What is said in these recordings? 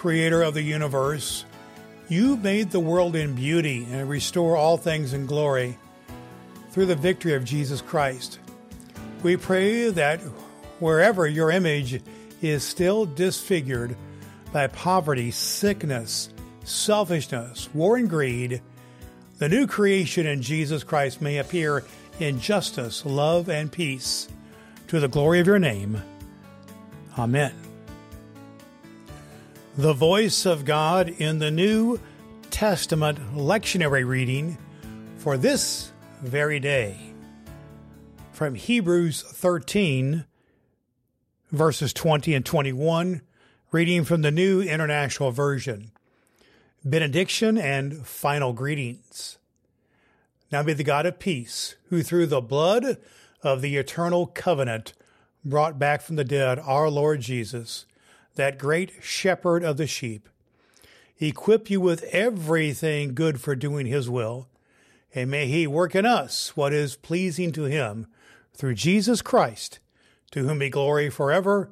Creator of the universe, you made the world in beauty and restore all things in glory through the victory of Jesus Christ. We pray that wherever your image is still disfigured by poverty, sickness, selfishness, war, and greed, the new creation in Jesus Christ may appear in justice, love, and peace to the glory of your name. Amen. The voice of God in the New Testament lectionary reading for this very day from Hebrews 13, verses 20 and 21, reading from the New International Version benediction, and final greetings. Now be the God of peace, who through the blood of the eternal covenant brought back from the dead our Lord Jesus, that great shepherd of the sheep, equip you with everything good for doing his will, and may he work in us what is pleasing to him through Jesus Christ, to whom be glory forever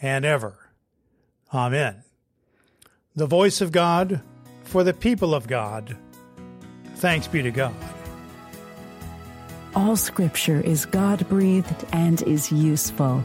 and ever. Amen. The voice of God for the people of God. Thanks be to God. All scripture is God breathed and is useful.